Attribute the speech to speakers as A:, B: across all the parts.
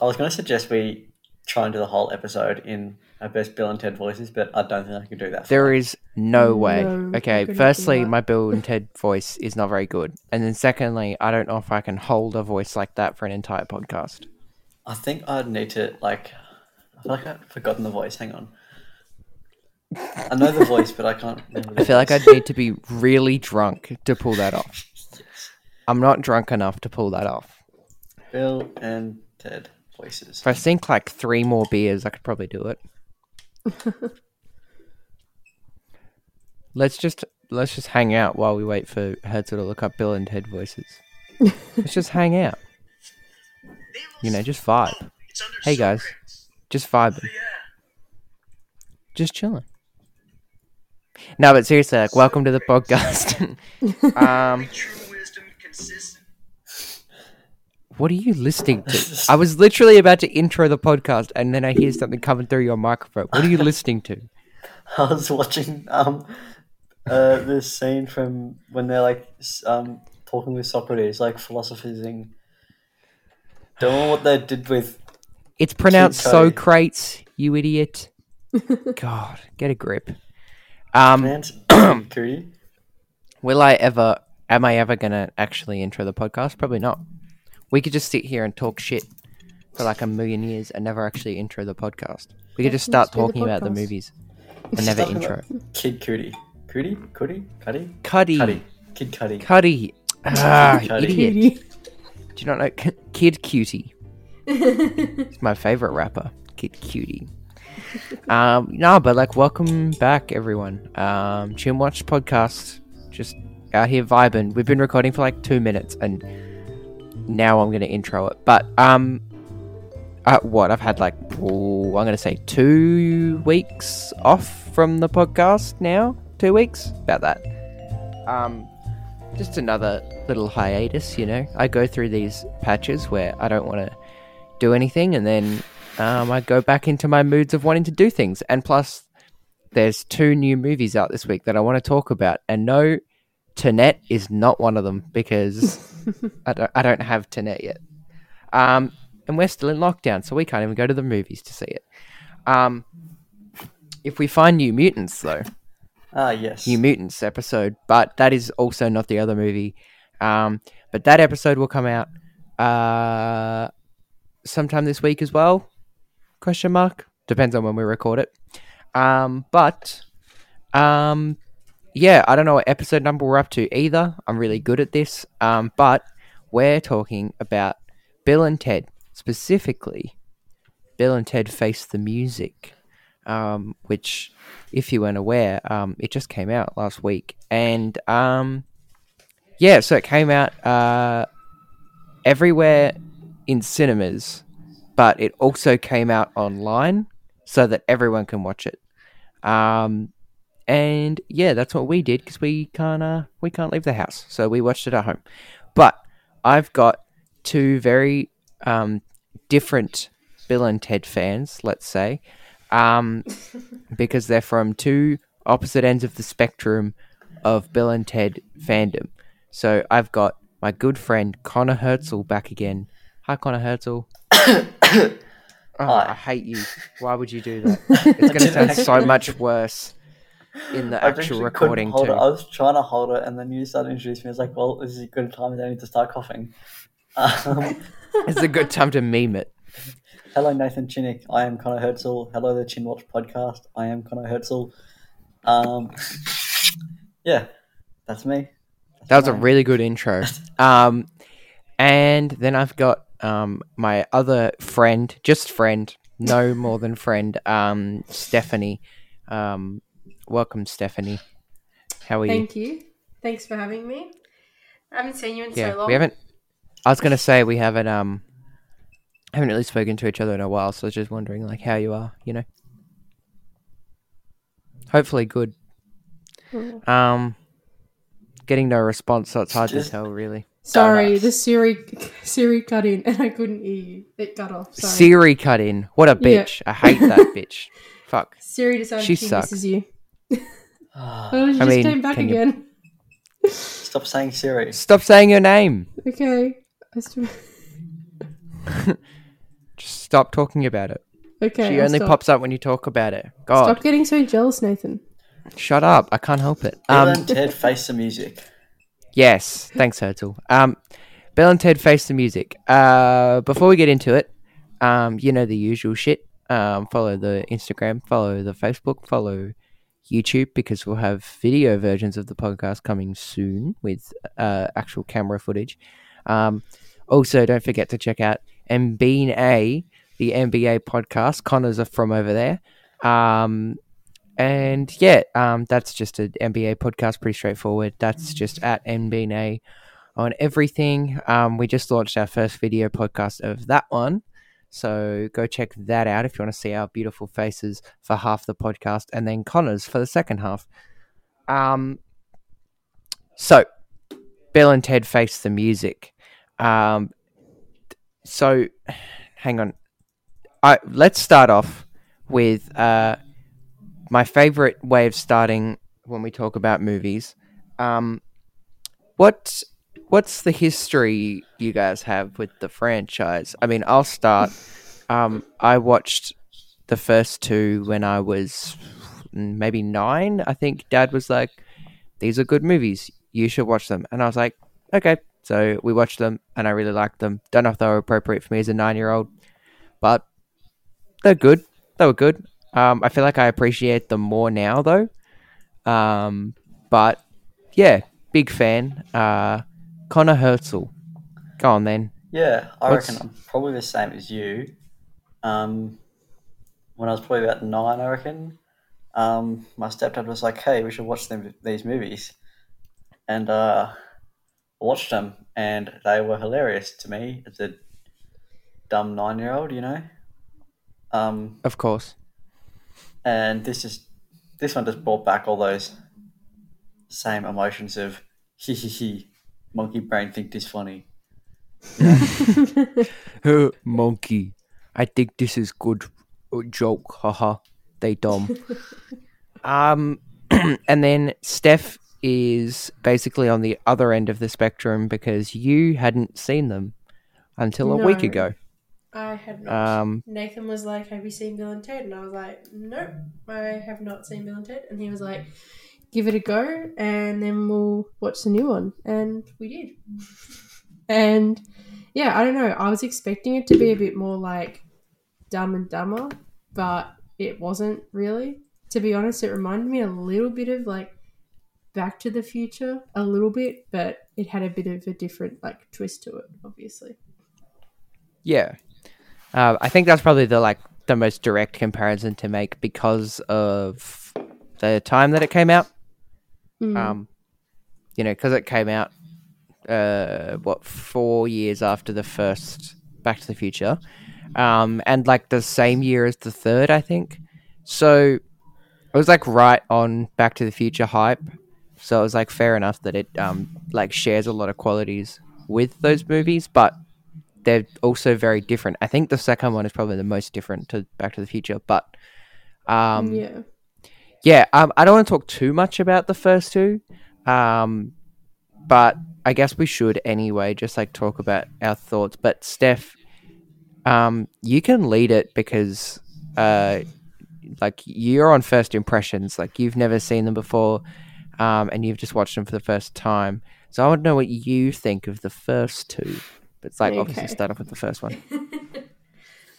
A: I was going to suggest we try and do the whole episode in our best Bill and Ted voices, but I don't think I can do that. for
B: There
A: long.
B: is no way.
C: No,
B: okay, firstly, my Bill and Ted voice is not very good. And then secondly, I don't know if I can hold a voice like that for an entire podcast.
A: I think I'd need to like. I feel like I've forgotten the voice. Hang on. I know the voice, but I can't.
B: I feel like I'd need to be really drunk to pull that off. I'm not drunk enough to pull that off.
A: Bill and Ted voices.
B: If I sink like three more beers, I could probably do it. let's just let's just hang out while we wait for Herzl to look up Bill and Ted voices. let's just hang out. You know, just vibe. Hey guys, just vibing, just chilling. No, but seriously, like, welcome to the podcast. um, what are you listening to? I was literally about to intro the podcast, and then I hear something coming through your microphone. What are you listening to?
A: I was watching um uh this scene from when they're like um talking with Socrates, like philosophizing, doing what they did with.
B: It's pronounced. Socrates, you idiot. God, get a grip. Um, will I ever? Am I ever gonna actually intro the podcast? Probably not. We could just sit here and talk shit for like a million years and never actually intro the podcast. We could just start
C: Let's the
B: talking about the movies and never intro.
A: Kid Cootie. Cootie? Cootie? Cuddy?
B: Cuddy,
A: Cuddy. Kid Cudi.
B: Cuddy, ah,
A: Cuddy.
B: idiot. Do you not know K- Kid Cutie? It's my favorite rapper, Kid Cutie. Um, no, but like, welcome back, everyone. Um, Chin Watch podcast, just out here vibing. We've been recording for like two minutes, and now I'm gonna intro it. But um, uh, what I've had like, ooh, I'm gonna say two weeks off from the podcast now. Two weeks, about that. Um, just another little hiatus, you know. I go through these patches where I don't want to do anything, and then um, I go back into my moods of wanting to do things. And plus, there's two new movies out this week that I want to talk about, and no, Tenet is not one of them because I don't I don't have Tenet yet. Um, and we're still in lockdown, so we can't even go to the movies to see it. Um, if we find New Mutants, though,
A: Ah, yes.
B: New Mutants episode, but that is also not the other movie. Um, but that episode will come out uh, sometime this week as well. Question mark depends on when we record it. Um, but um, yeah, I don't know what episode number we're up to either. I'm really good at this. Um, but we're talking about Bill and Ted specifically. Bill and Ted Face the Music, um, which if you weren't aware, um, it just came out last week, and um, yeah, so it came out uh, everywhere in cinemas, but it also came out online so that everyone can watch it. Um, and yeah, that's what we did because we can't uh, we can't leave the house, so we watched it at home. But I've got two very um, different Bill and Ted fans, let's say, um, because they're from two opposite ends of the spectrum of Bill and Ted fandom. So I've got my good friend Connor Herzl back again. Hi, Connor Herzl. oh, I hate you. Why would you do that? It's going to sound so much worse in the actual recording
A: hold
B: too.
A: it. I was trying to hold it, and then you started introducing me. I was like, "Well, this is a good time, I need to start coughing." Um,
B: It's a good time to meme it.
A: hello, Nathan Chinnick. I am Connor Herzl. Hello, the Chin Watch podcast. I am Connor Herzl. Um, yeah, that's me. That's
B: That was a
A: name.
B: really good intro. Um, and then I've got um, my other friend, just friend, no more than friend, um, Stephanie. Um, welcome, Stephanie. How are you?
C: Thank you. Thanks for having me. I haven't seen you in
B: yeah,
C: so long.
B: we haven't. I was gonna say we haven't um, haven't really spoken to each other in a while, so I was just wondering like how you are. You know. Hopefully good.
C: Mm.
B: Um, getting no response, so it's hard to tell really.
C: Sorry,
A: Donuts.
C: the Siri Siri cut in and I couldn't hear you. It cut off. Sorry.
B: Siri cut in. What a
C: Yeah.
B: bitch. I hate that bitch. Fuck.
C: Siri decided
B: She
C: she,
B: sucks.
C: misses you. Oh, she
B: I
C: just
B: mean,
C: came back
B: can you-
C: again.
A: Stop saying Siri.
B: Stop saying your name.
C: Okay. I still...
B: Just stop talking about it.
C: Okay.
B: she
C: I'll
B: only
C: stop.
B: pops up when you talk about it. God,
C: Stop getting so jealous, Nathan.
B: shut up! I can't help it.
A: Bill
B: Um,
A: and Ted face the music.
B: Yes, thanks, Herzl. Um, Bill and Ted Face the Music. Uh, before we get into it, um, you know the usual shit. Um, follow the Instagram, follow the Facebook, follow YouTube because we'll have video versions of the podcast coming soon with uh, actual camera footage. Um, also, don't forget to check out MBA, the NBA podcast. Connors are from over there. Um, and yeah, um, that's just an NBA podcast, pretty straightforward. That's just at NBA on everything. Um, we just launched our first video podcast of that one. So go check that out if you want to see our beautiful faces for half the podcast and then Connor's for the second half. Um, so Bill and Ted face the music. Um, so hang on. I, let's start off with uh, my favorite way of starting when we talk about movies. Um, what what's the history you guys have with the franchise? I mean, I'll start. Um, I watched the first two when I was maybe nine. I think Dad was like, "These are good movies. You should watch them," and I was like, "Okay." So we watched them, and I really liked them. Don't know if they were appropriate for me as a nine-year-old, but they're good. They were good. Um, I feel like I appreciate them more now, though. Um, but yeah, big fan. Uh, Connor Herzl. Go on then.
A: Yeah, I
B: What's-
A: reckon I'm probably the same as you. Um, when I was probably about nine, I reckon, um, my stepdad was like, "Hey, we should watch them these movies," and uh, I watched them, and they were hilarious to me as a dumb nine-year-old, you know. Um,
B: Of course.
A: and this is this one just brought back all those same emotions of hee hee hee, monkey brain think this funny.
B: Monkey. I think this is good uh, joke. Haha. They dumb. um, and then Steph is basically on the other end of the spectrum because you hadn't seen them until a week ago.
C: I had not.
B: Um,
C: Nathan was like, "Have you seen Bill and Ted?" And I was like, "Nope, I have not seen Bill and Ted." And he was like, "Give it a go, and then we'll watch the new one." And we did. And yeah, I don't know. I was expecting it to be a bit more like Dumb and Dumber, but it wasn't really. To be honest, it reminded me a little bit of like Back to the Future, a little bit, but it had a bit of a different like twist to it, obviously.
B: Yeah, uh, I think that's probably the like the most direct comparison to make because of the time that it came out.
C: Mm.
B: Um, you know, because it came out uh, what four years after the first Back to the Future, um, and like the same year as the third, I think. So it was like right on Back to the Future hype. So it was like fair enough that it um like shares a lot of qualities with those movies, but they're also very different. I think the second one is probably the most different to Back to the Future, but um
C: yeah.
B: Yeah, um, I don't want to talk too much about the first two, um, but I guess we should anyway, just like talk about our thoughts. But Steph, um, you can lead it because, uh, like you're on first impressions, like you've never seen them before, um, and you've just watched them for the first time. So I want to know what you think of the first two. But it's like obviously start off with the first one.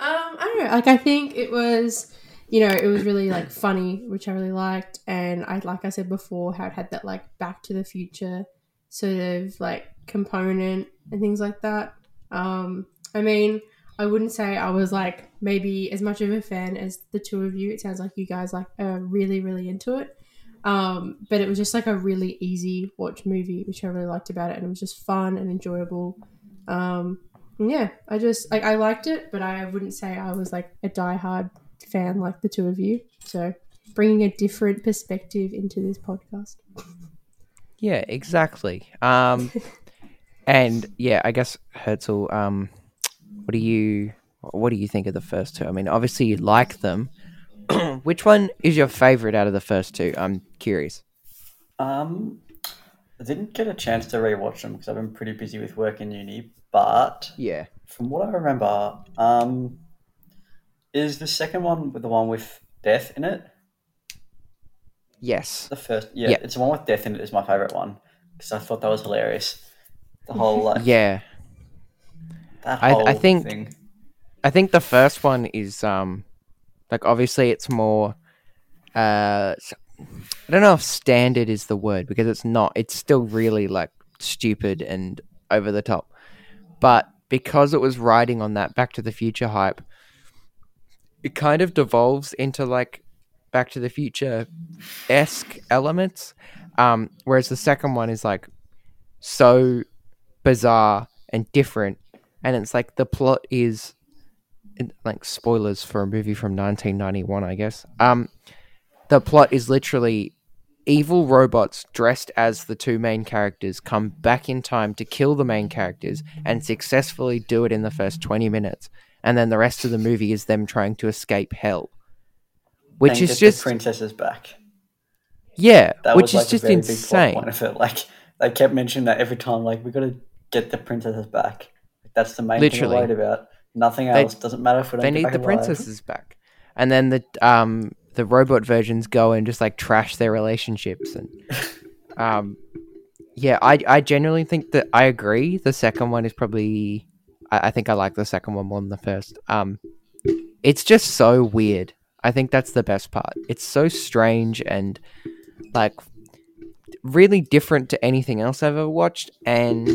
C: Um, I don't know. Like, I think it was, you know, it was really like funny, which I really liked, and I like I said before, how it had that like Back to the Future sort of like component and things like that. Um, I mean, I wouldn't say I was like maybe as much of a fan as the two of you. It sounds like you guys like are really, really into it. Um, but it was just like a really easy watch movie, which I really liked about it, and it was just fun and enjoyable. Um, yeah, I just like I liked it, but I wouldn't say I was like a diehard fan like the two of you. So bringing a different perspective into this podcast.
B: Yeah, exactly. Um, and yeah, I guess Herzl. Um, what do you what do you think of the first two? I mean, obviously you like them. Which one is your favorite out of the first two? I'm curious.
A: Um, I didn't get a chance to rewatch them because I've been pretty busy with work in uni. But
B: Yeah.
A: from what I remember, um, Is the second one with the one with death in it?
B: Yes.
A: The first, yeah,
B: Yeah.
A: it's the one with death in it is my favorite one because I thought that was hilarious. The whole like
B: Yeah.
A: that
B: I-
A: whole
B: I think-
A: thing.
B: I think the first one is um like obviously it's more uh I don't know if standard is the word because it's not. It's still really like stupid and over the top. But because it was riding on that Back to the Future hype, it kind of devolves into like Back to the Future esque elements. Um, whereas the second one is like so bizarre and different, and it's like the plot is like spoilers for a movie from 1991, I guess. Um, the plot is literally evil robots dressed as the two main characters come back in time to kill the main characters and successfully do it in the first 20 minutes, and then the rest of the movie is them trying to escape hell, which is just
A: the princesses back.
B: yeah,
A: That
B: which
A: was
B: is
A: like
B: just
A: very big
B: insane.
A: point of it. Like they kept mentioning that every time. Like we got to get the princesses back. That's the main
B: Literally.
A: thing we're worried about. Nothing
B: They-
A: else doesn't matter if we don't.
B: they
A: get
B: need the
A: alive.
B: princesses back and then the um the robot versions go and just like trash their relationships and um yeah i i genuinely think that i agree the second one is probably I, I think i like the second one more than the first um it's just so weird i think that's the best part it's so strange and like really different to anything else i've ever watched and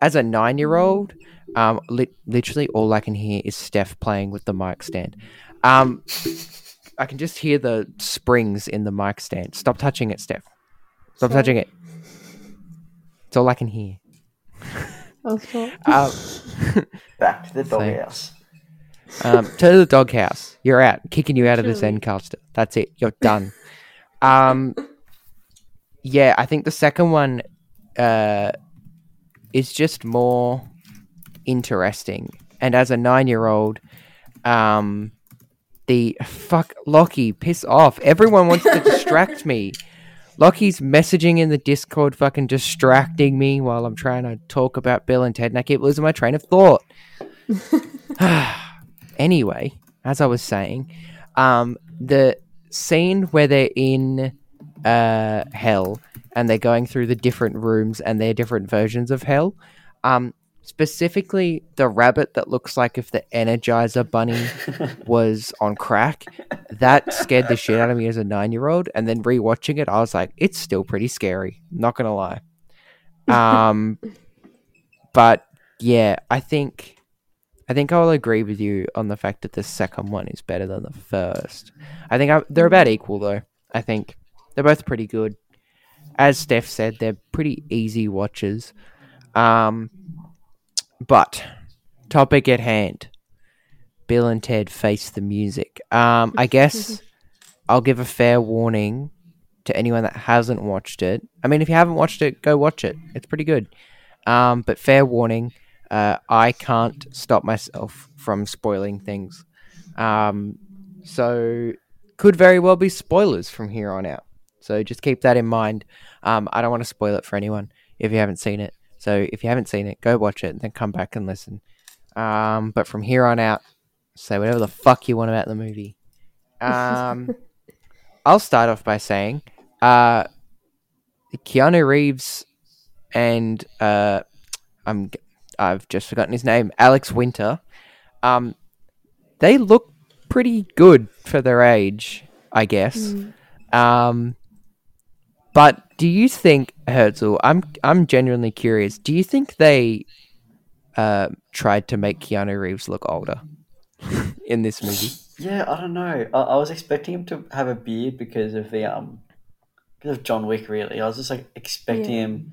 B: as a nine year old um, li- literally all I can hear is Steph playing with the mic stand. Um, I can just hear the springs in the mic stand. Stop touching it, Steph. Stop
C: Sorry.
B: touching it. It's all I can hear.
C: Oh, stop.
B: Um,
A: Back to the
B: Thanks.
A: doghouse.
B: um, to the doghouse. You're out. Kicking you out of the
C: Literally.
B: Zencastr. That's it. You're done. um, yeah, I think the second one uh, is just more interesting. And as a nine-year-old, um, the fuck Lockie, piss off! Everyone wants to distract me. Lockie's messaging in the Discord, fucking distracting me while I'm trying to talk about Bill and Ted, and I keep losing my train of thought. anyway, as I was saying, um, the scene where they're in uh, hell and they're going through the different rooms and their different versions of hell, um, specifically the rabbit that looks like if the Energizer Bunny was on crack, that scared the shit out of me as a nine year old. And then rewatching it, I was like, it's still pretty scary. Not gonna lie. Um, but yeah, I think I think I'll agree with you on the fact that the second one is better than the first. I think I, they're about equal though. I think they're both pretty good. As Steph said, they're pretty easy watches. Um, but topic at hand: Bill and Ted face the music. Um, I guess I'll give a fair warning to anyone that hasn't watched it. I mean, if you haven't watched it, go watch it. It's pretty good. Um, but fair warning: uh, I can't stop myself from spoiling things. Um, so could very well be spoilers from here on out. So just keep that in mind. Um, I don't want to spoil it for anyone if you haven't seen it. So if you haven't seen it, go watch it and then come back and listen. Um, but from here on out, say whatever the fuck you want about the movie. Um, I'll start off by saying, uh, Keanu Reeves and uh, I'm I've just forgotten his name, Alex Winter. Um, they look pretty good for their age, I guess. Um, but do you think Herzl? I'm I'm genuinely curious. Do you think they uh, tried to make Keanu Reeves look older in this movie?
A: Yeah, I don't know. I, I was expecting him to have a beard because of the um, because of John Wick. Really, I was just like expecting
C: Yeah.
A: him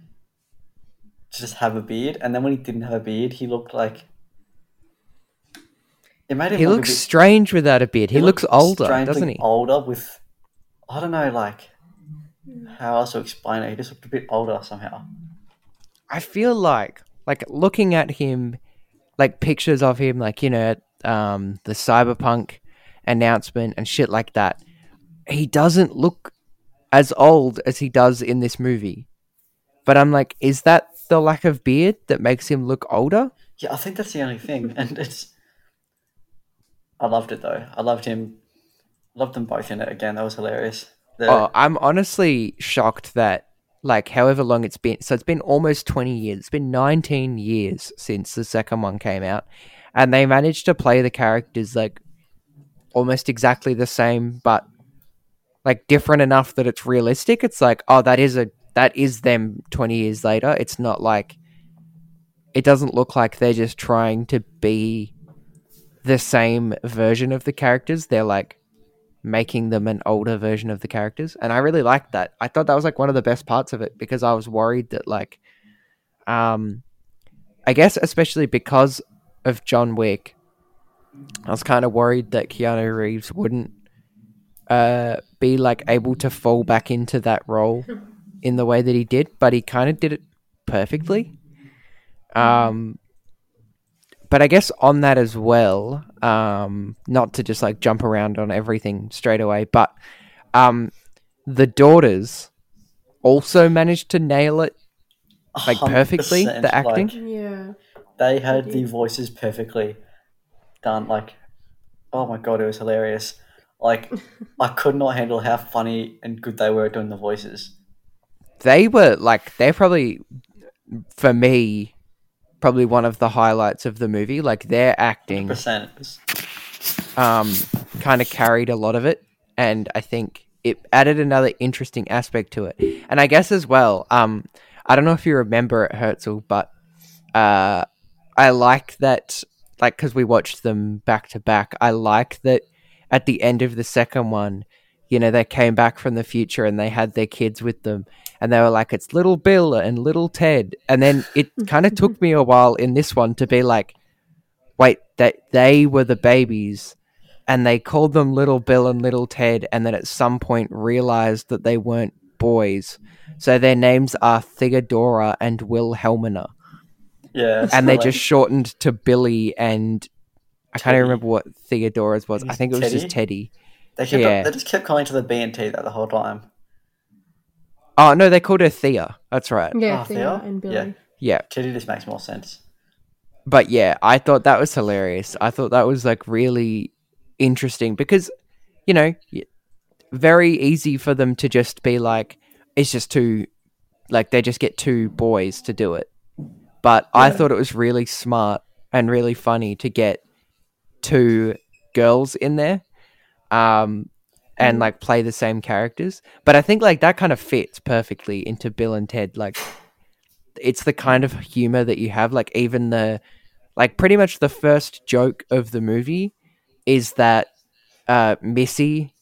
A: to just have a beard, and then when he didn't have a beard, he looked like it made him.
B: He
A: look
B: looks
A: bit-
B: strange without a beard. He, looks older,
A: strangely
B: doesn't he?
A: Older with, I don't know, like how else to explain it. He just looked a bit older somehow.
B: I feel like like looking at him, like pictures of him, like you know, um, the cyberpunk announcement and shit like that. He doesn't look as old as he does in this movie. But I'm like, is that the lack of beard that makes him look older?
A: Yeah, I think that's the only thing, and it's. I loved it though. I loved him. Loved them both in it again. That was hilarious. The,
B: Oh, I'm honestly shocked that, like, however long it's been. So it's been almost 20 years. It's been 19 years since the second one came out. And they managed to play the characters, like, almost exactly the same, but, like, different enough that it's realistic. It's like, oh, that is a. That is them 20 years later. It's not like. It doesn't look like they're just trying to be the same version of the characters. They're like making them an older version of the characters and i really liked that. I thought that was like one of the best parts of it because i was worried that like um i guess especially because of john wick i was kind of worried that keanu reeves wouldn't uh be like able to fall back into that role in the way that he did but he kind of did it perfectly. Um but I guess on that as well, um, not to just like jump around on everything straight away, but um, the daughters also managed to nail it like perfectly the acting.
A: like,
C: Yeah.
A: they had the voices perfectly done. Like, oh my god, it was hilarious. Like, I could not handle how funny and good they were doing the voices.
B: They were like they're probably for me probably one of the highlights of the movie. Like their acting um, kind of carried a lot of it, and I think it added another interesting aspect to it. And I guess as well, um, I don't know if you remember it, Herzl, but uh, I like that, like, because we watched them back to back. I like that at the end of the second one, you know, they came back from the future and they had their kids with them, and they were like, "It's little Bill and little Ted," and then it kind of took me a while in this one to be like, "Wait, that they were the babies." and they called them Little Bill and Little Ted, and then at some point realized that they weren't boys. So their names are Theodora and Wilhelmina,
A: Yeah.
B: and they
A: so,
B: just shortened to Billy and I can't even remember what Theodora's was. I think it was just
A: Teddy?
B: Teddy.
A: they kept
B: yeah.
A: they just kept calling to the B and T that the whole time.
B: Oh no, they called her Thea. That's right.
C: Yeah,
A: Oh,
C: Thea
A: Thea?
C: and Billy.
A: Yeah.
B: Yeah,
A: Teddy just makes more sense.
B: but yeah, I thought that was hilarious. I thought that was like really interesting because, you know, very easy for them to just be like, it's just too, like they just get two boys to do it. But I thought it was really smart and really funny to get two girls in there, um, and
C: Mhm.
B: like play the same characters. But I think like that kind of fits perfectly into Bill and Ted. Like, it's the kind of humor that you have. Like even the, like pretty much the first joke of the movie is that uh, Missy,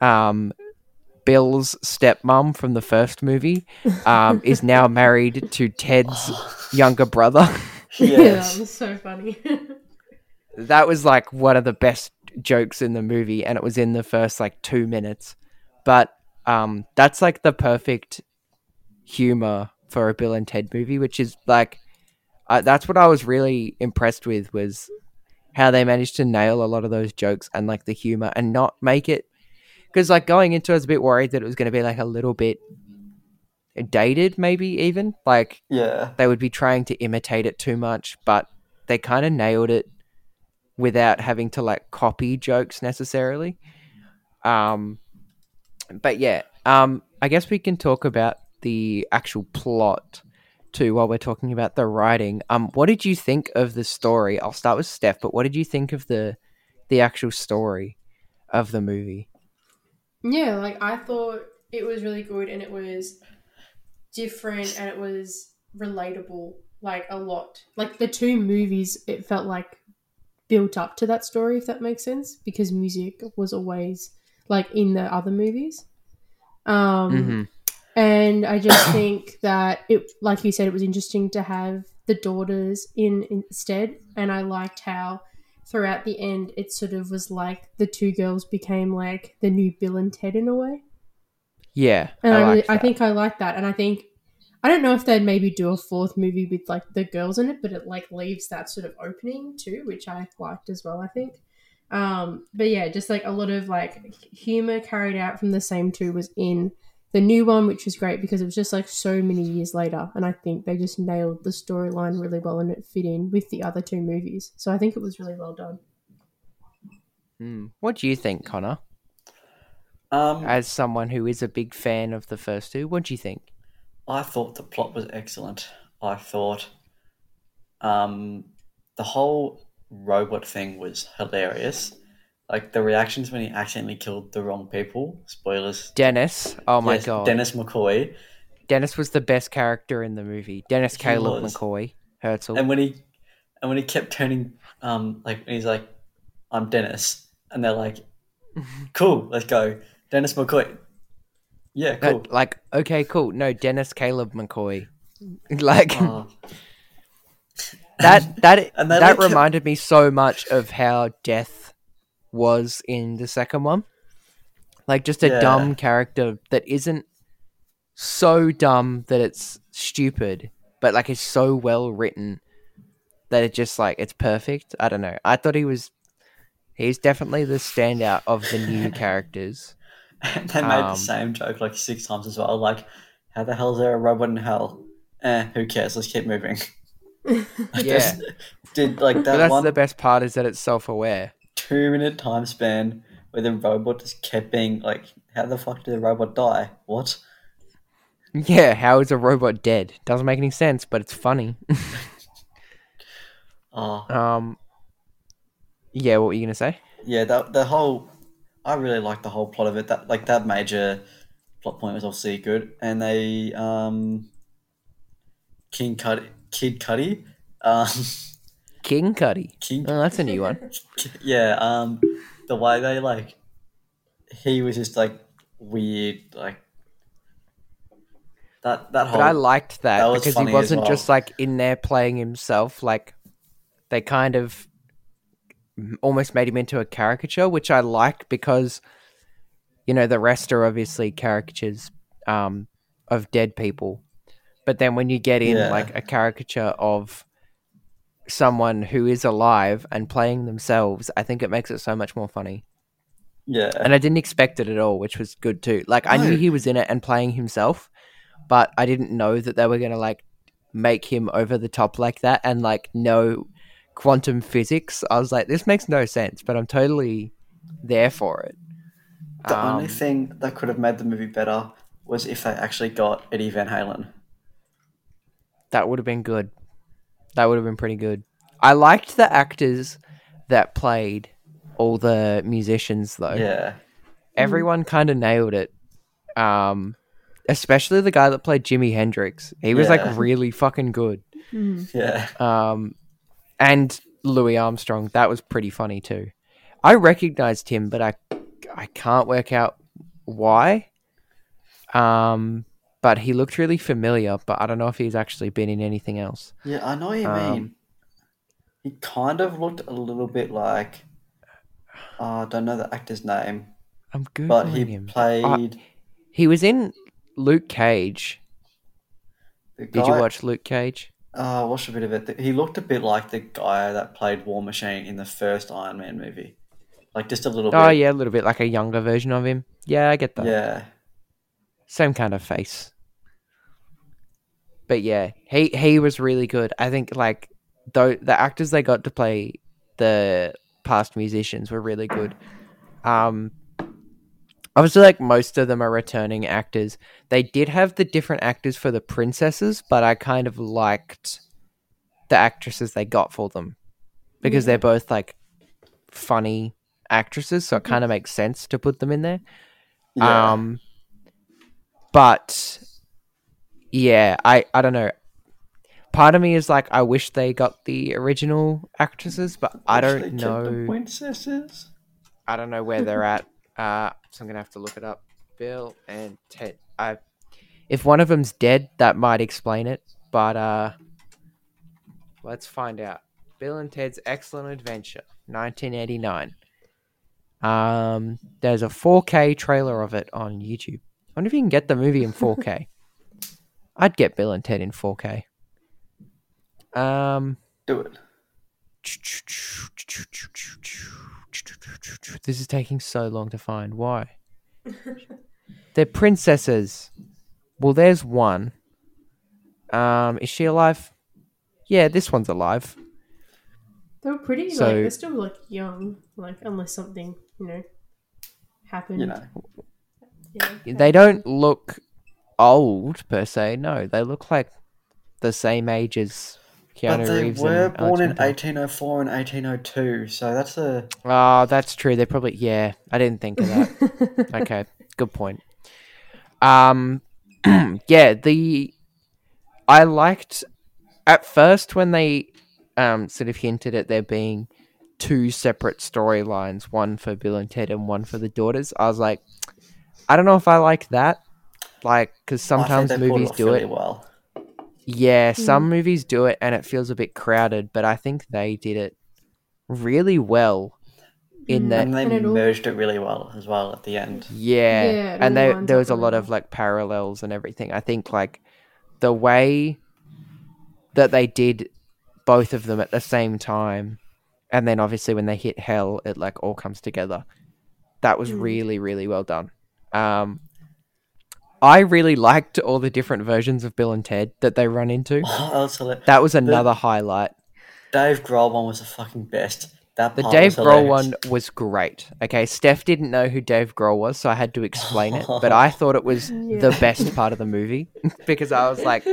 B: um, Bill's stepmom from the first movie, um, is now married to Ted's younger brother.
C: Yeah, that was so funny.
B: that was like one of the best jokes in the movie, and it was in the first like two minutes. But um, that's like the perfect humor for a Bill and Ted movie, which is like uh, that's what I was really impressed with was how they managed to nail a lot of those jokes and like the humor and not make it because like going into it, I was a bit worried that it was going to be like a little bit dated, maybe even like
A: yeah.
B: they would be trying to imitate it too much, but they kind of nailed it without having to like copy jokes necessarily. Um, but yeah, um, I guess we can talk about the actual plot too while we're talking about the writing. Um, what did you think of the story? I'll start with Steph, but what did you think of the the actual story of the movie?
C: Yeah, like I thought it was really good and it was different and it was relatable like a lot. Like the two movies, it felt like built up to that story, if that makes sense, because music was always like in the other movies. Um,
B: Mhm.
C: and I just think that it, like you said, it was interesting to have the daughters in instead, and I liked how throughout the end it sort of was like the two girls became like the new Bill and Ted in a way,
B: Yeah,
C: and I, really, I think I like that, and I think I don't know if they'd maybe do a fourth movie with like the girls in it, but it like leaves that sort of opening too, which I liked as well. I think. Um, but yeah, just like a lot of like humor carried out from the same two was in the new one, which was great because it was just like so many years later, and I think they just nailed the storyline really well and it fit in with the other two movies. So I think it was really well done.
B: Mm. What do you think, Connor?
A: Um,
B: As someone who is a big fan of the first two, what do you think?
A: I thought the plot was excellent. I thought um, the whole robot thing was hilarious. Like the reactions when he accidentally killed the wrong people. Spoilers.
B: Dennis. Oh my
A: Yes,
B: god.
A: Dennis McCoy.
B: Dennis was the best character in the movie. Dennis
A: He
B: Caleb
A: was.
B: McCoy. Herzl.
A: And when he and when he kept turning um like he's like, I'm Dennis and they're like, Cool, let's go. Dennis McCoy. Yeah, cool.
B: like, okay, cool. No, Dennis Caleb McCoy. like
A: Oh,
B: that that that
A: like,
B: reminded me so much of how Death was in the second one. Like just a
A: Yeah.
B: dumb character that isn't so dumb that it's stupid, but like it's so well written that it just like it's perfect. I don't know. I thought he was he's definitely the standout of the new characters.
A: And they made
B: Um,
A: the same joke like six times as well. Like, how the hell is there a robot in hell? Eh, who cares? Let's keep moving.
B: Yeah.
A: Did like
B: But
A: that
B: that's
A: one
B: the best part is that it's self-aware.
A: two minute time span where the robot just kept being like, how the fuck did the robot die? What?
B: Yeah, how is a robot dead? Doesn't make any sense, but it's funny.
A: Oh,
B: um Yeah, what were you gonna say?
A: yeah. That the whole, I really liked the whole plot of it. That like that major plot point was obviously good, and they um, King Cuddy, Kid Cudi, um,
B: King Cuddy.
A: King
B: Oh, that's a new one.
A: yeah, um, the way they like, he was just like weird, like that. That whole
B: But I liked that,
A: that was
B: because he wasn't
A: well.
B: just like in there playing himself. Like they kind of almost made him into a caricature, which I like because you know the rest are obviously caricatures um, of dead people. But then when you get in
A: Yeah.
B: like a caricature of someone who is alive and playing themselves, I think it makes it so much more funny.
A: yeah,
B: and I didn't expect it at all, which was good too. Like I knew he was in it and playing himself, but I didn't know that they were gonna like make him over the top like that and like no quantum physics. I was like, this makes no sense, but I'm totally there for it.
A: the only
B: Um,
A: thing that could have made the movie better was if they actually got Eddie Van Halen.
B: that would have been good. That would have been pretty good. I liked the actors that played all the musicians though.
A: Yeah,
B: everyone kind of nailed it. Um, especially the guy that played Jimi Hendrix. He was
A: Yeah.
B: like really fucking good.
C: Mhm.
A: yeah,
B: Um, and Louis Armstrong, that was pretty funny too. I recognized him, but I I can't work out why. Um, but he looked really familiar, but I don't know if he's actually been in anything else.
A: yeah. I know what you
B: Um,
A: mean. He kind of looked a little bit like. Uh, I don't know the actor's name,
B: I'm good.
A: but he
B: him.
A: played.
B: He was in Luke Cage. Did you watch Luke Cage?
A: Uh, I watched a bit of it. He looked a bit like the guy that played War Machine in the first Iron Man movie, like just a little
B: Oh
A: bit.
B: yeah, a little bit like a younger version of him. Yeah, I get that.
A: yeah,
B: Same kind of face. But yeah, he he was really good. I think like though the actors they got to play the past musicians were really good. Um obviously like most of them are returning actors. They did have the different actors for the princesses, but I kind of liked the actresses they got for them because they're both like funny actresses, so it kind of makes sense to put them in there.
A: yeah.
B: Um, but yeah, I I don't know. Part of me is like, I wish they got the original actresses, but I
A: they
B: don't know.
A: princesses.
B: I don't know where they're at. Uh, so I'm gonna have to look it up. Bill and Ted. I, if one of them's dead, that might explain it. But uh, let's find out. Bill and Ted's Excellent Adventure, 1989. Um, there's a 4K trailer of it on YouTube. I wonder if you can get the movie in 4K. I'd get Bill and Ted in 4K. Um,
A: Do it.
B: This is taking so long to find. Why? They're princesses. Well, there's one. Um, is she alive? Yeah, this one's alive.
C: They were pretty
B: So-
C: like they're still like young, like unless something you know happened.
A: You know,
C: yeah.
B: They don't look old per se. No, they look like the same age as Keanu
A: but they
B: Reeves.
A: were born in 1804 and 1802, so that's a.
B: Oh, that's true. They're probably yeah. I didn't think of that. okay, good point. Um, yeah, the I liked at first when they um sort of hinted at there being two separate storylines, one for Bill and Ted and one for the daughters. I was like, I don't know if I like that, like because sometimes
A: I think they pulled
B: movies do
A: really
B: it.
A: well.
B: Yeah, some movies do it and it feels a bit crowded, but I think they did it really well. In
C: Mm.
B: that,
A: And they
C: And it all-
A: merged it really well as well at the end.
B: yeah,
C: Yeah,
B: and
C: all
B: there there was a lot of like parallels and everything. I think like the way that they did both of them at the same time, and then obviously when they hit hell, it like all comes together. That was
C: Mm.
B: really really well done. Um, I really liked all the different versions of Bill and Ted that they run into.
A: Oh, also, like,
B: That was another highlight.
A: Dave Grohl one was the fucking best. That
B: The Dave Grohl one was great. Okay, Steph didn't know who Dave Grohl was, so I had to explain it. But I thought it was the best part of the movie because I was like,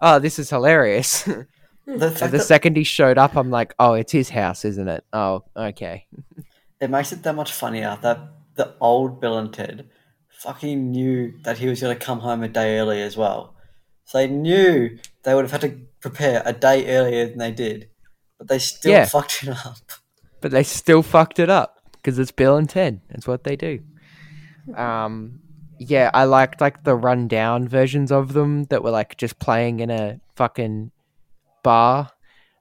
B: "Oh, this is hilarious."
A: The
B: and the
A: that
B: second he showed up, I'm like, "Oh, it's his house, isn't it?" Oh, okay.
A: it makes it that much funnier that the old Bill and Ted fucking knew that he was going to come home a day early as well. So they knew they would have had to prepare a day earlier than they did, but they still
B: Yeah.
A: fucked it up.
B: But they still fucked it up because it's Bill and Ted. That's what they do. Um, yeah, I liked like the rundown versions of them that were like just playing in a fucking bar.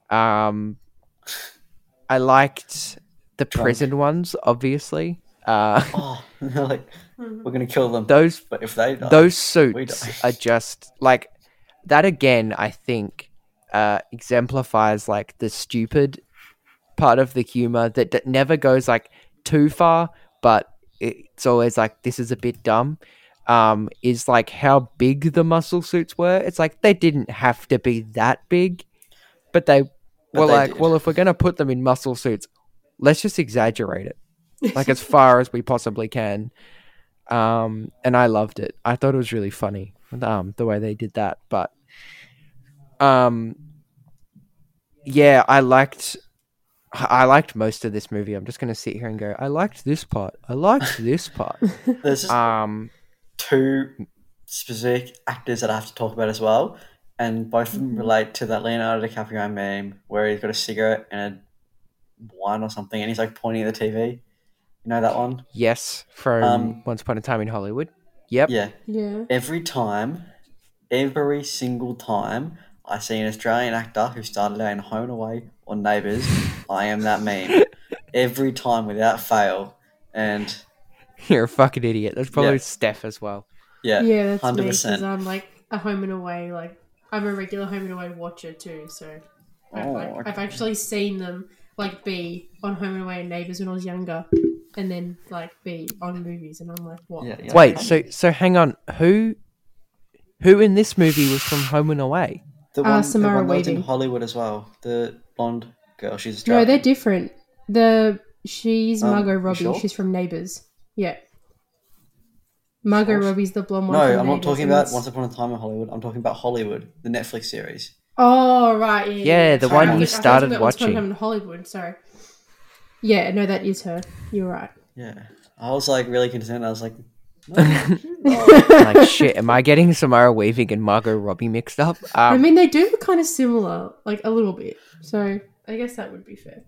B: Um, I liked the prison ones, obviously. Uh,
A: Oh, like, we're going to kill them.
B: those
A: but if they die,
B: those suits are just like that again. I think uh, exemplifies like the stupid part of the humor that, that never goes like too far, but it's always like this is a bit dumb. Um, is like how big the muscle suits were. It's like they didn't have to be that big, but they
A: But
B: were
A: they
B: like,
A: did.
B: well, if we're gonna put them in muscle suits, let's just exaggerate it, like as far as we possibly can. Um, and I loved it. I thought it was really funny, um, the way they did that. But, um, yeah, I liked, I liked most of this movie. I'm just gonna sit here and go, I liked this part. I liked this part.
A: There's just
B: Um,
A: two specific actors that I have to talk about as well, and both of them relate to that Leonardo DiCaprio meme where he's got a cigarette and a wine or something, and he's like pointing at the TV. You know that one?
B: yes, from
A: Um,
B: Once Upon a Time in Hollywood. Yep.
A: Yeah.
C: Yeah.
A: Every time, every single time I see an Australian actor who started out in Home and Away or Neighbours, I am that meme. Every time without fail. And
B: You're a fucking idiot. That's probably
A: Yeah.
B: Steph as well.
A: yeah,
C: Yeah, that's me
A: hundred
C: because
A: percent.
C: I'm like a home and away. Like I'm a regular home and away watcher too. So I've,
A: Oh,
C: like,
A: okay.
C: I've actually seen them like be on Home and Away and Neighbours when I was younger, and then like be on movies, and I'm like, what?
A: Yeah, yeah.
B: Wait, so so hang on. Who who in this movie was from Home and Away?
A: The
C: Uh,
A: one, the
C: Samara
A: one that was in Hollywood as well. The blonde girl. She's
C: No, they're different. The she's
A: Um,
C: Margot
A: you
C: Robbie.
A: sure?
C: She's from Neighbours. Yeah. Margot Robbie's the blonde one.
A: No,
C: from
A: I'm not talking about Once Upon a Time in Hollywood. I'm talking about Hollywood, the Netflix series.
C: Oh right, yeah,
B: Yeah, the
C: Sorry,
B: one
C: I
B: you
C: thought- I
B: started
C: meant Once Upon a
B: watching.
C: Hollywood. Sorry. Yeah, no, that is her. You're right.
A: Yeah, I was like really concerned. I was like,
B: like shit, am I getting Samara Weaving and Margot Robbie mixed up?
C: I
B: Um,
C: mean, they do look kind of similar, like a little bit. So I guess that would be fair.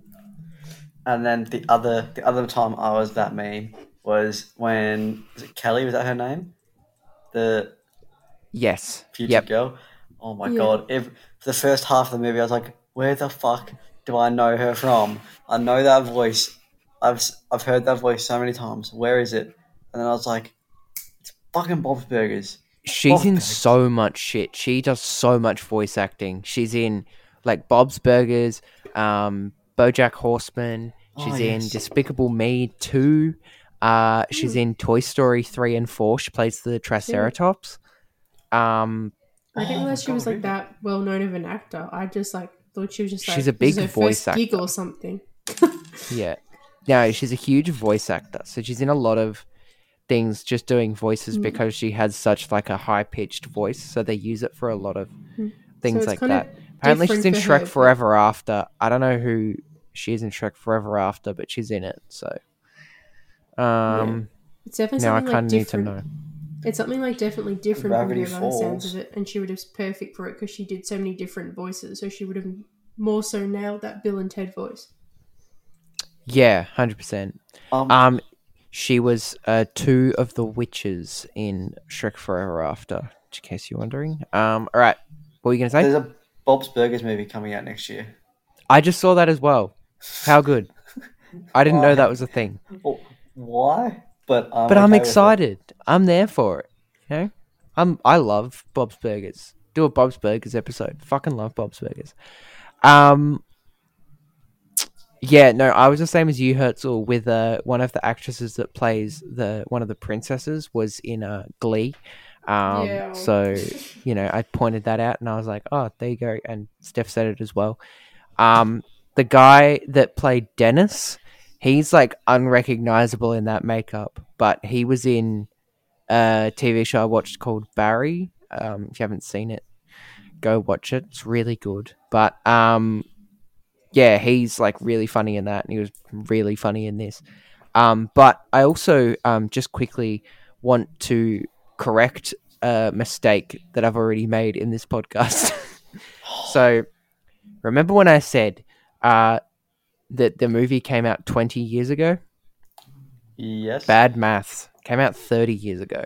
A: And then the other the other time I was that meme was when was it Kelly? Was that her name? The
B: yes.
A: future
B: Yep.
A: girl. Oh my
C: Yeah.
A: god! If, for the first half of the movie, I was like, "Where the fuck do I know her from? I know that voice. I've s- I've heard that voice so many times. Where is it?" And then I was like, "It's fucking Bob's Burgers."
B: She's in
A: Bob's
B: so much shit. She does so much voice acting. She's in like Bob's Burgers, um, BoJack Horseman. She's
A: Oh,
B: in. Despicable Me two. Uh, she's in Toy Story three and four. She plays the Triceratops. Um,
C: I didn't
A: Oh my
C: realize she was
A: God,
C: like that well known of an actor. I just like thought she was just like
B: She's a big voice
C: first gig
B: actor.
C: or something.
B: Yeah. No, she's a huge voice actor. So she's in a lot of things just doing voices
C: Mm.
B: because she has such like a high pitched voice. So they use it for a lot of
C: Mm.
B: things
C: it's
B: like that. Apparently she's in
C: for
B: Shrek
C: her,
B: Forever After. I don't know who she is in Shrek Forever After, but she's in it. So um
C: It's definitely
B: now I kind
C: like
B: of need to know.
C: It's something like definitely different
A: Gravity
C: from her by the sounds
A: Falls.
C: of it, and she would have been perfect for it because she did so many different voices. So she would have more so nailed that Bill and Ted voice.
B: Yeah, hundred percent.
A: Um,
B: Um, she was uh two of the witches in Shrek Forever After. In case you're wondering. Um, all right, what were you gonna say?
A: there's a Bob's Burgers movie coming out next year.
B: I just saw that as well. How good! I didn't know that was a thing,
A: Well, why? But I'm
B: but I'm
A: okay with it.
B: excited. I'm there for it. You know, I'm. I love Bob's Burgers. Do a Bob's Burgers episode. Fucking love Bob's Burgers. Um. Yeah, no, I was the same as you, Herzl. With uh, one of the actresses that plays the one of the princesses was in uh, Glee. Um,
C: Yeah.
B: So you know, I pointed that out, and I was like, "Oh, there you go." And Steph said it as well. Um, the guy that played Dennis, he's like unrecognizable in that makeup, but he was in a TV show I watched called Barry. Um, if you haven't seen it, go watch it. It's really good. But um, yeah, he's like really funny in that, and he was really funny in this. Um, but I also um just quickly want to correct a mistake that I've already made in this podcast. so remember when I said uh that the movie came out 20 years ago?
A: Yes.
B: Bad maths. Came out 30 years ago.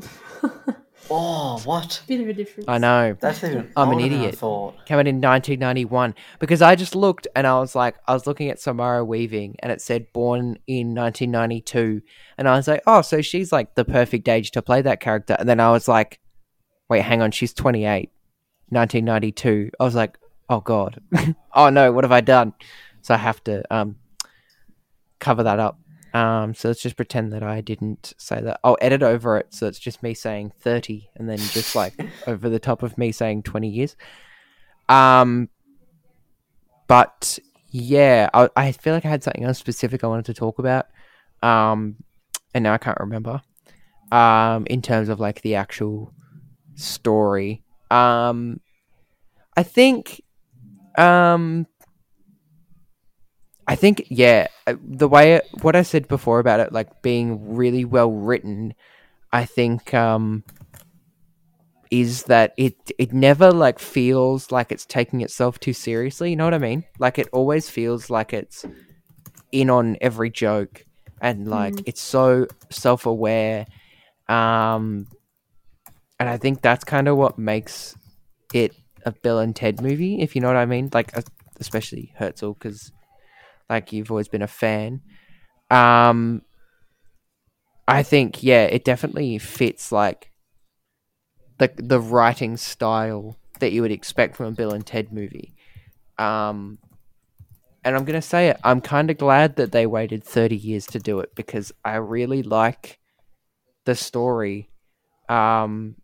A: Oh, what?
C: Bit of a difference.
B: I know.
A: That's even.
B: I'm an
A: older than I
B: idiot.
A: thought.
B: Came out in 1991 because I just looked and I was like, I was looking at Samara Weaving and it said born in 1992. And I was like, oh, so she's like the perfect age to play that character. And then I was like, wait, hang on, she's 28, 1992. I was like, oh God. oh no, what have I done? So I have to um, cover that up. Um, so let's just pretend that I didn't say that. I'll edit over it so it's just me saying 30 and then just like over the top of me saying 20 years. Um, but yeah, I, I feel like I had something else specific I wanted to talk about. Um, and now I can't remember. Um, in terms of like the actual story. Um, I think, um, I think yeah, uh, the way it, what I said before about it like being really well written, I think um is that it it never like feels like it's taking itself too seriously, you know what I mean? Like it always feels like it's in on every joke and like it's so self-aware um and I think that's kind of what makes it a Bill and Ted movie, if you know what I mean. Like, especially Herzl, because like you've always been a fan. Um, I think yeah, it definitely fits like the the writing style that you would expect from a Bill and Ted movie. Um, and I'm gonna say it. I'm kind of glad that they waited 30 years to do it because I really like the story. Um,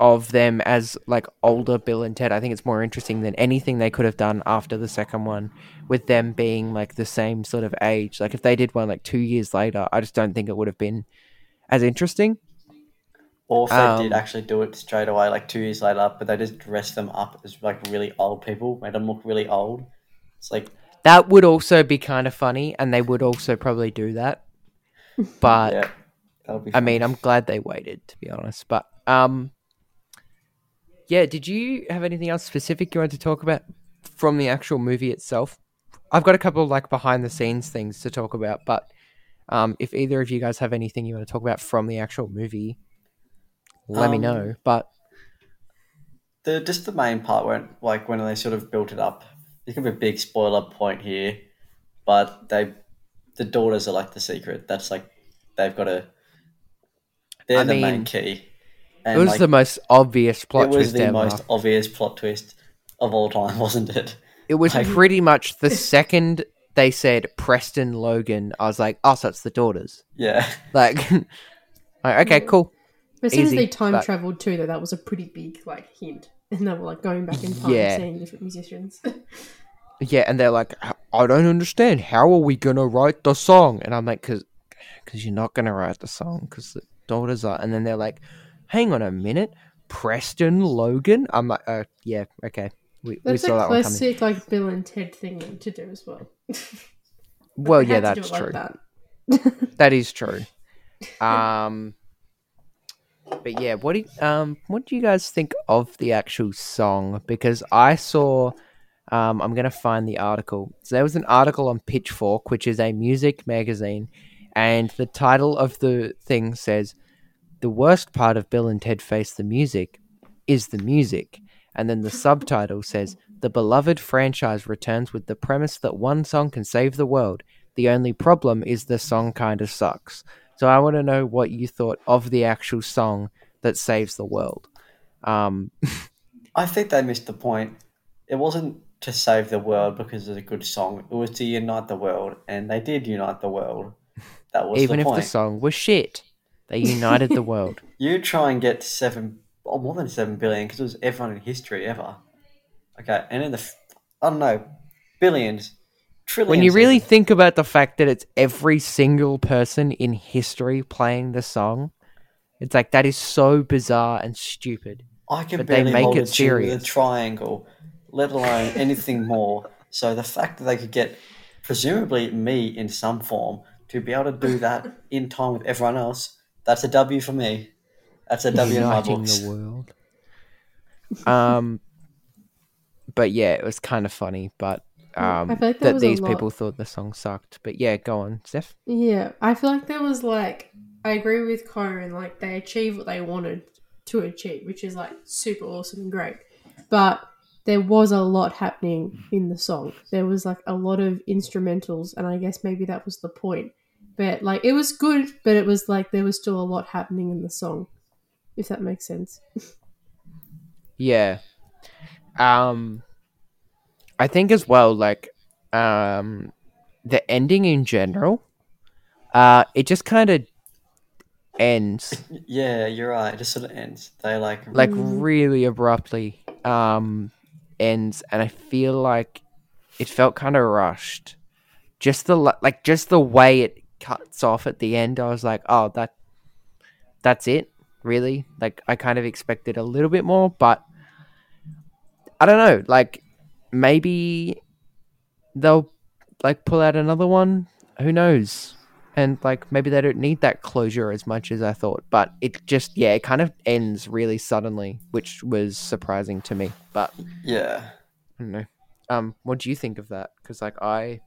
B: of them as like older Bill and Ted. I think it's more interesting than anything they could have done after the second one, with them being like the same sort of age. Like if they did one like two years later, I just don't think it would have been as interesting.
A: Or if they
B: Um,
A: did actually do it straight away, like two years later, but they just dressed them up as like really old people, made them look really old. It's like,
B: That would also be kind of funny, and they would also probably do that. But
A: yeah.
B: I mean, I'm glad they waited, to be honest. But um, yeah. Did you have anything else specific you wanted to talk about from the actual movie itself? I've got a couple of like behind the scenes things to talk about, but um, if either of you guys have anything you want to talk about from the actual movie, let me
A: Um,
B: know. But
A: the just the main part when like when they sort of built it up. There could be a big spoiler point here, but they the daughters are like the secret. That's like they've got to. They're
B: I
A: the
B: mean,
A: main key.
B: It was
A: like,
B: the most obvious plot twist.
A: it was
B: twist
A: the
B: ever.
A: most obvious plot twist of all time, wasn't it?
B: It was
A: Like-
B: pretty much the second they said Preston Logan, I was like, oh, so it's the daughters.
A: Yeah.
B: Like, like, okay, cool.
C: But as soon
B: Easy,
C: as they time
B: but-
C: traveled too, though, that was a pretty big like hint. and they were like going back in time,
B: Yeah.
C: seeing different musicians.
B: Yeah, and they're like, I don't understand. How are we gonna write the song? And I'm like, because because you're not gonna write the song because the daughters are. And then they're like, hang on a minute, Preston Logan. I'm like, uh, yeah, okay, we, we saw
C: a
B: that one
C: classic like Bill and Ted thing to do as well.
B: Well, yeah,
C: to
B: that's
C: it like
B: true.
C: that.
B: That is true. Um, but yeah, what do you, um what do you guys think of the actual song? Because I saw, um, I'm gonna find the article. So there was an article on Pitchfork, which is a music magazine, and the title of the thing says, "The worst part of Bill and Ted Face the Music is the music," and then the subtitle says, "The beloved franchise returns with the premise that one song can save the world." The only problem is the song kind of sucks. So I want to know what you thought of the actual song that saves the world. Um,
A: I think they missed the point. It wasn't to save the world because it's a good song. It was to unite the world, and they did unite the world. That was
B: even
A: the
B: if
A: point.
B: the song was shit, they united the world.
A: You try and get to seven, or more than seven billion, because it was everyone in history ever. Okay, and in the, I don't know, billions, trillions.
B: When you really
A: even.
B: think about the fact that it's every single person in history playing the song, it's like that is so bizarre and stupid.
A: I can
B: but they
A: barely
B: make
A: hold
B: it
A: a
B: serious.
A: a triangle, let alone anything more. So the fact that they could get, presumably me in some form, to be able to do that in time with everyone else, that's a W for me. That's a W in my
B: Uniting
A: books.
B: the world. Um, but yeah, it was kind of funny, but um,
C: I feel like there
B: that
C: was a
B: these
C: lot-
B: people thought the song sucked. But yeah, go on, Steph.
C: Yeah, I feel like there was like I agree with Corin, like they achieved what they wanted to achieve, which is like super awesome and great. But there was a lot happening in the song. There was like a lot of instrumentals, and I guess maybe that was the point. But like it was good, but it was like there was still a lot happening in the song, if that makes sense.
B: Yeah. Um I think as well like um the ending in general uh it just kind of ends
A: Yeah, you're right. It just sort of ends. They like,
B: like
C: Mm.
B: really abruptly um ends and I feel like it felt kind of rushed. Just the like just the way it cuts off at the end I was like, "Oh, that that's it." Really? Like I kind of expected a little bit more, but I don't know, like maybe they'll like pull out another one, who knows? And like maybe they don't need that closure as much as I thought, but it just yeah, it kind of ends really suddenly, which was surprising to me. But
A: yeah.
B: I don't know. Um, what do you think of that? Because like I,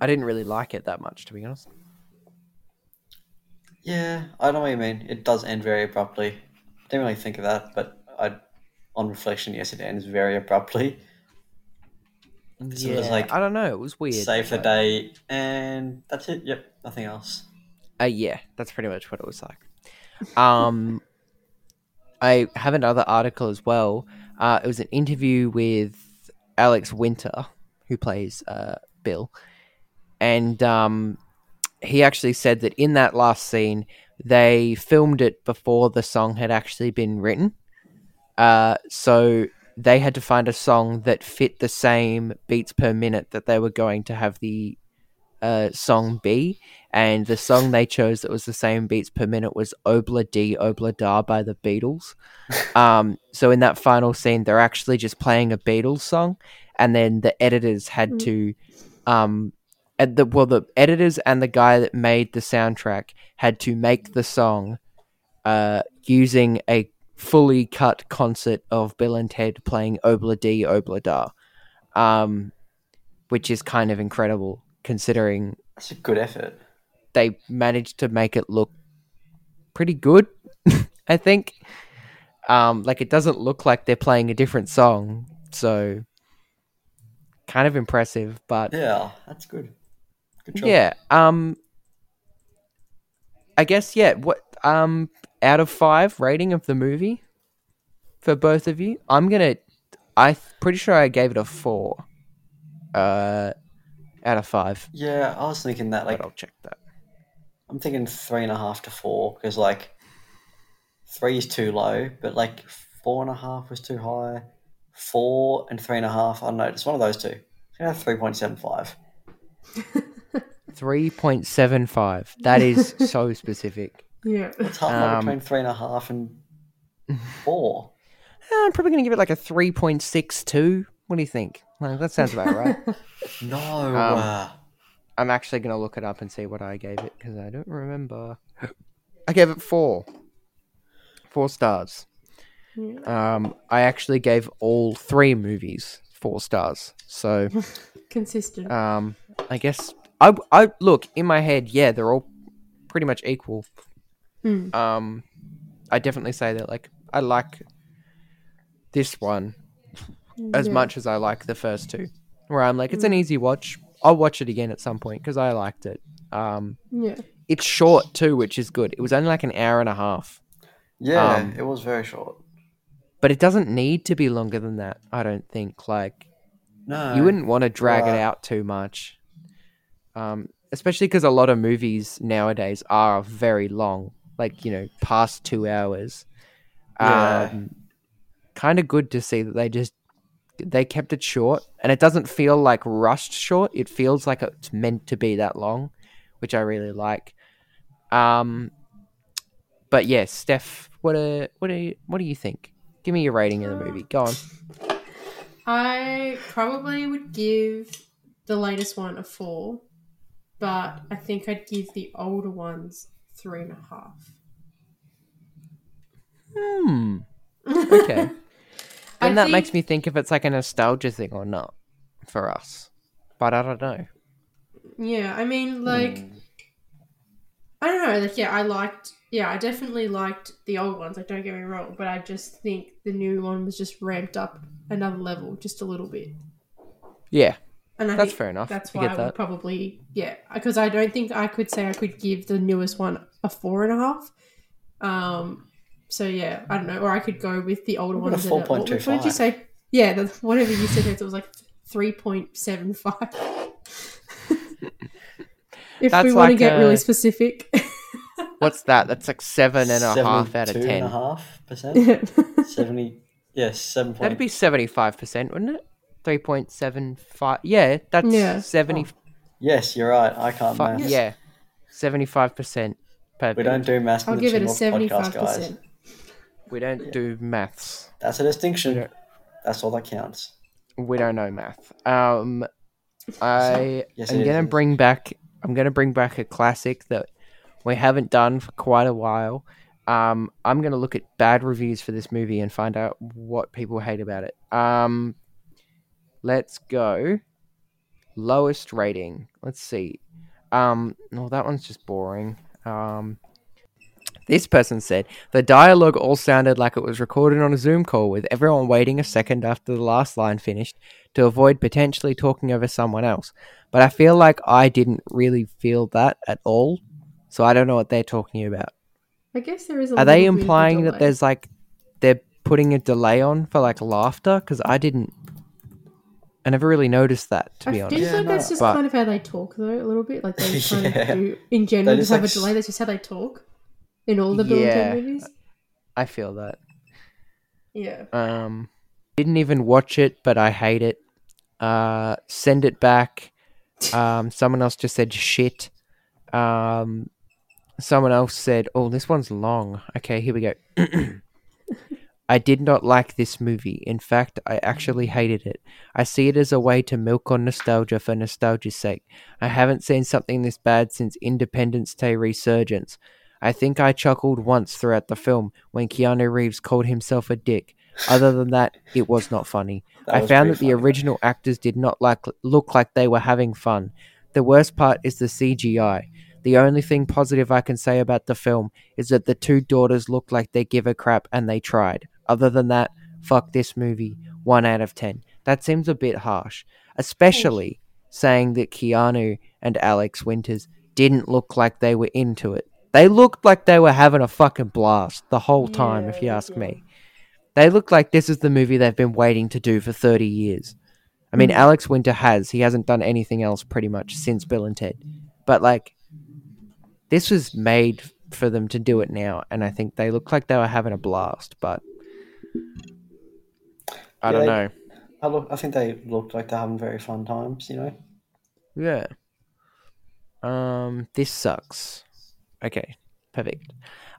B: I didn't really like it that much, to be honest.
A: Yeah, I know what you mean. It does end very abruptly. I didn't really think of that, but I, on reflection, yes, it ends very abruptly. So it was like
B: I don't know. It was weird.
A: save the day, and that's it. Yep, nothing else.
B: Uh, yeah, that's pretty much what it was like. Um, I have another article as well. Uh, it was an interview with Alex Winter, who plays uh, Bill, and um, he actually said that in that last scene, they filmed it before the song had actually been written. Uh, so they had to find a song that fit the same beats per minute that they were going to have the uh, song be and the song they chose that was the same beats per minute was Ob-La-Di Ob-La-Da by the Beatles. um, so in that final scene, they're actually just playing a Beatles song, and then the editors had
C: Mm.
B: to, um, at the well, the editors and the guy that made the soundtrack had to make the song, uh, using a fully cut concert of Bill and Ted playing Ob-La-Di Ob-La-Da, um, which is kind of incredible considering
A: That's a good effort.
B: they managed to make it look pretty good. I think. Um, like it doesn't look like they're playing a different song, so kind of impressive. But
A: Yeah, that's good. Good job.
B: yeah, um, I guess yeah. What um, out of five rating of the movie for both of you? I'm gonna. I'm pretty sure I gave it a four. Uh, out of five.
A: Yeah, I was thinking that. Like,
B: but I'll check that.
A: I'm thinking three and a half to four because like three is too low, but like four and a half was too high. Four and three and a half. I don't know. It's one of those two. It's gonna have three point seven five.
B: Three point seven five. That is so specific.
C: Yeah.
A: It's halfway
B: Um,
A: between three and a half and four.
B: I'm probably gonna give it like a three point six two. What do you think? Like, that sounds about right.
A: No.
B: Um,
A: uh,
B: I'm actually gonna look it up and see what I gave it because I don't remember. I gave it four. Four stars. Um, I actually gave all three movies four stars. So,
C: Consistent.
B: um, I guess I I look in my head. Yeah, they're all pretty much equal.
C: Mm.
B: Um, I definitely say that like I like this one as
C: Yeah.
B: much as I like the first two. Where I'm like, it's an easy watch. I'll watch it again at some point because I liked it. Um,
C: Yeah.
B: it's short too, which is good. It was only like an hour and a half,
A: yeah,
B: um,
A: it was very short.
B: but it doesn't need to be longer than that. I don't think. Like
A: No.
B: you wouldn't want to drag it out too much, um, especially because a lot of movies nowadays are very long, like you know, past two hours.
A: Yeah.
B: Um, kind of good to see that they just they kept it short, and it doesn't feel like rushed short. It feels like it's meant to be that long, which I really like. Um, but yes, Steph, what a what do you, what do you think? Give me your rating of the movie. Go on.
C: I probably would give the latest one a four, but I think I'd give the older ones three and a half.
B: Hmm. Okay. and that
C: think-
B: makes me think if it's like a nostalgia thing or not for us. But I don't know.
C: Yeah, I mean, like,
A: Mm.
C: I don't know. Like, yeah, I liked. Yeah, I definitely liked the old ones. Like, don't get me wrong, but I just think the new one was just ramped up another level, just a little bit.
B: Yeah,
C: And I
B: that's fair enough.
C: That's
B: I
C: why
B: get
C: I
B: that.
C: would probably yeah, because I don't think I could say I could give the newest one a four and a half. Um, so yeah, I don't know, or I could go with the older
A: one. about
C: ones.
A: a
C: and what, what did you say? Yeah, the, whatever you said, it was like three point seven five. if
B: That's
C: we want
B: like
C: to get
B: a-
C: really specific.
B: What's that? That's like seven and a half out of
A: 72 and a
B: ten.
A: half percent. Seventy. Yes, seven point.
B: That'd be seventy-five percent, wouldn't it? Three point seven five. Yeah, that's
C: Yeah.
B: seventy.
A: Yes, you're right. I can't
B: fi-
A: math.
B: Yeah, seventy-five percent.
A: We don't do maths.
C: I'll give it a
A: seventy five
C: percent.
B: We don't do maths.
A: That's a distinction. That's all that counts.
B: We don't know math. Um, I
A: Yes,
B: am gonna
A: is.
B: bring back. I'm gonna bring back a classic that we haven't done for quite a while. Um, I'm gonna look at bad reviews for this movie and find out what people hate about it. Um, let's go. Lowest rating. Let's see. Um, no, that one's just boring. Um, this person said the dialogue all sounded like it was recorded on a Zoom call with everyone waiting a second after the last line finished to avoid potentially talking over someone else. But I feel like I didn't really feel that at all. So I don't know what they're talking about.
C: I guess there is. A
B: Are they implying that there's like they're putting a delay on for like laughter? Because I didn't. I never really noticed that to
C: I
B: be
C: do
B: honest.
C: feel like
A: Yeah,
C: that's just
B: But-
C: kind of how they talk, though, a little bit. Like they kind
A: Yeah.
C: of do in general,
A: They
C: just
A: just,
C: have
A: like,
C: a delay. That's just how they talk in all the Bill and Ted movies.
B: I feel that.
C: Yeah.
B: Um, didn't even watch it, but I hate it. Uh, send it back. Um, someone else just said shit. Um, someone else said, "Oh, this one's long." Okay, here we go. I did not like this movie. In fact, I actually hated it. I see it as a way to milk on nostalgia for nostalgia's sake. I haven't seen something this bad since Independence Day Resurgence. I think I chuckled once throughout the film when Keanu Reeves called himself a dick. Other than that, it was not funny.
A: That
B: I found that the
A: funny,
B: original actors did not like look like they were having fun. The worst part is the CGI. The only thing positive I can say about the film is that the two daughters look like they give a crap and they tried. Other than that, fuck this movie. 1 out of 10. That seems a bit harsh, especially saying that Keanu and Alex Winters didn't look like they were into it. They looked like they were having a fucking blast the whole time, if you ask
C: yeah.
B: me. They look like this is the movie they've been waiting to do for 30 years. I mean,
C: Mm.
B: Alex Winter has. He hasn't done anything else pretty much since Bill and Ted. But, like, this was made for them to do it now, and I think they look like they were having a blast. But I don't
A: Yeah.
B: know.
A: I look. I think they look like they're having very fun times. You know.
B: Yeah. Um, this sucks. Okay, perfect.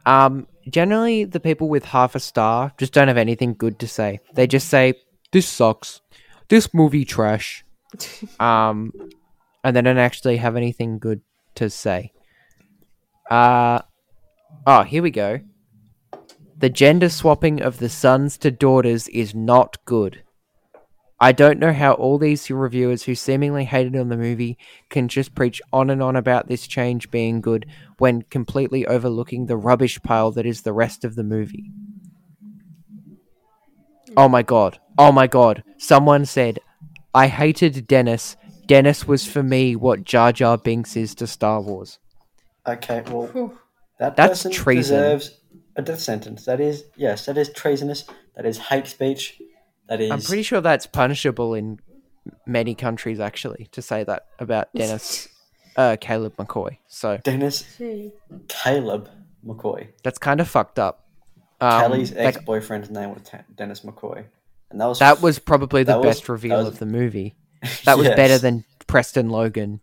B: Um, generally, the people with half a star just don't have anything good to say. They just say, "This sucks," "This movie trash," um, and they don't actually have anything good to say. Uh, oh, here we go. The gender swapping of the sons to daughters is not good. I don't know how all these reviewers who seemingly hated on the movie can just preach on and on about this change being good when completely overlooking the rubbish pile that is the rest of the movie. Oh my god. Oh my god. Someone said, I hated Dennis. Dennis was for me what Jar Jar Binks is to Star Wars.
A: Okay. Well, that
B: That's
A: person
B: treason.
A: deserves a death sentence. That is yes. That is treasonous. That is hate speech. That is.
B: I'm pretty sure that's punishable in many countries, actually, to say that about Dennis, uh, Caleb McCoy. So
A: Dennis
C: Gee.
A: Caleb McCoy.
B: that's kind of fucked up. Um,
A: Kelly's
B: like,
A: ex boyfriend's name was Ta- Dennis McCoy, and that was
B: that was probably the
A: that was-
B: best reveal
A: was-
B: of the movie. That was
A: Yes.
B: better than Preston Logan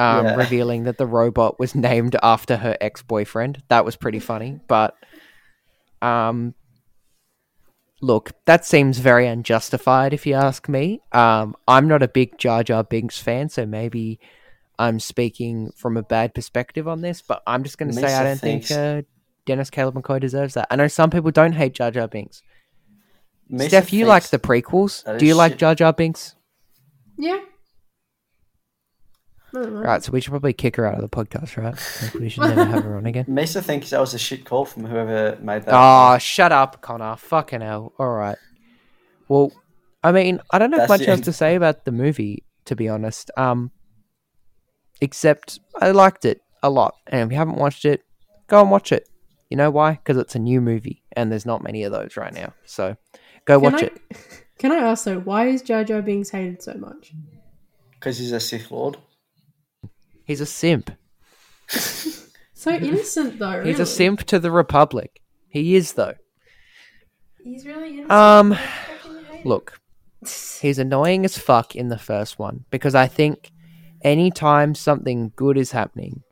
B: um,
A: Yeah.
B: revealing that the robot was named after her ex boyfriend. That was pretty funny. But um, look, that seems very unjustified if you ask me. Um, I'm not a big Jar Jar Binks fan, so maybe I'm speaking from a bad perspective on this. But I'm just going to say I don't think uh, Dennis Caleb McCoy deserves that. I know some people don't hate Jar Jar Binks.
A: Mesa
B: Steph, you like the prequels? Do
A: is
B: you like
A: shit.
B: Jar Jar Binks?
C: Yeah. I don't.
B: Right, so we should probably kick her out of the podcast, right? Like, we should never have her on again.
A: Mesa thinks that was a shit call from whoever made that.
B: Oh, shut up, Connor. Fucking hell. All right. Well, I mean, I don't have
A: That's
B: much
A: the
B: else to say about the movie, to be honest. Um, except I liked it a lot, and if you haven't watched it, go and watch it. You know why? Because it's a new movie, and there's not many of those right now. So, go
C: Can
B: watch
C: I,
B: it.
C: Can I ask though, why is Jar Jar Binks hated so much?
A: because he's a Sith Lord.
B: He's a simp.
C: So innocent though.
B: He's a simp to the Republic. He is though.
C: He's really innocent.
B: Um,
C: I fucking hate
B: Look, he's annoying as fuck in the first one because I think anytime something good is happening,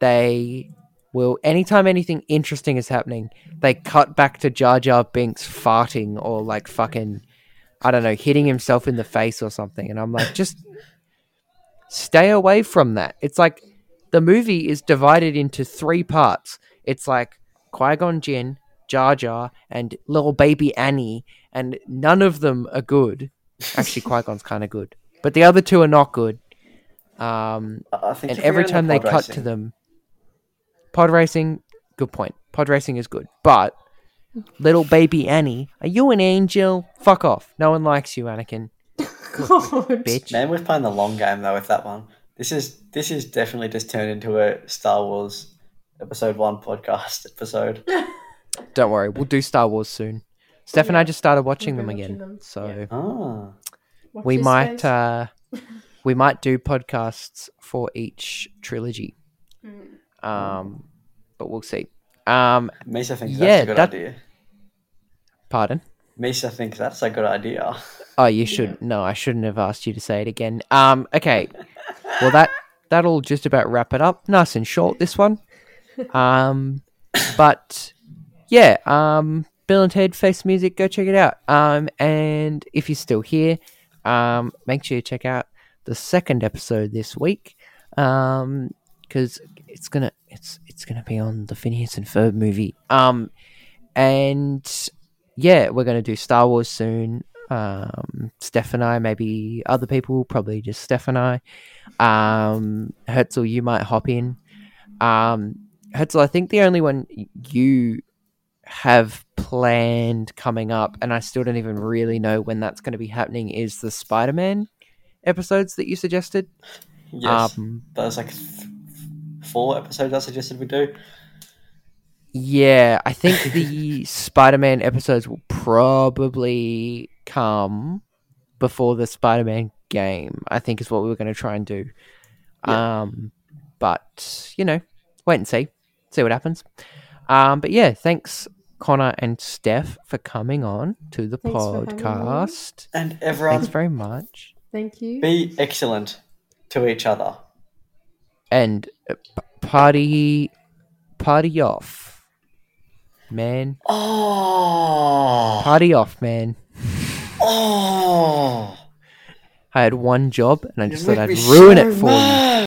B: they will. Anytime anything interesting is happening, they cut back to Jar Jar Binks farting or like fucking, I don't know, hitting himself in the face or something. And I'm like, just stay away from that. It's like the movie is divided into three parts. It's like Qui Gon Jinn, Jar Jar, and little baby Annie, and none of them are good. Actually, Qui Gon's kind of good, but the other two are not good. Um,
A: I I think
B: and every time
A: the
B: they cut to them, pod racing, good point. Pod racing is good, but little baby Annie, are you an angel? Fuck off. No one likes you, Anakin,
C: God.
B: bitch.
A: Man, we're playing the long game though with that one. This is this is definitely just turned into a Star Wars episode one podcast episode.
B: Don't worry, we'll do Star Wars soon. Steph and I just started watching them
C: watching
B: again,
C: them,
B: so
C: yeah.
A: Ah,
B: we might uh, we might do podcasts for each trilogy.
C: Mm.
B: Um, but we'll see. Um,
A: Mesa thinks
B: Yeah,
A: that's a good
B: that-
A: idea.
B: pardon.
A: Mesa thinks that's a good idea.
B: Oh, you should. No, I shouldn't have asked you to say it again. Um, okay. Well, that that'll just about wrap it up. Nice and short, this one. Um, but yeah. Um, Bill and Ted Face Music. Go check it out. Um, and if you're still here, um, make sure you check out the second episode this week. Um, because it's gonna it's it's gonna be on the Phineas and Ferb movie. Um, and yeah, we're gonna do Star Wars soon. Um, Steph and I, maybe other people, probably just Steph and I. Um, Herzl, you might hop in. Um, Herzl, I think the only one you have planned coming up, and I still don't even really know when that's going to be happening, is the Spider Man episodes that you suggested.
A: Yes,
B: Um,
A: there's like th- four episodes I suggested we do.
B: Yeah, I think the Spider Man episodes will probably come before the Spider Man game, I think is what we were going to try and do. Um, but, you know, wait and see. See what happens. Um, but yeah, thanks, Connor and Steph for coming on to the
C: Thanks for having me.
B: podcast.
A: And everyone,
B: Thanks very much.
C: Thank you.
A: be excellent to each other.
B: And uh, party, party off, man.
A: Oh,
B: Party off, man.
A: oh.
B: I had one job and I
A: You
B: just thought I'd ruin
A: so
B: it for you.
A: mad.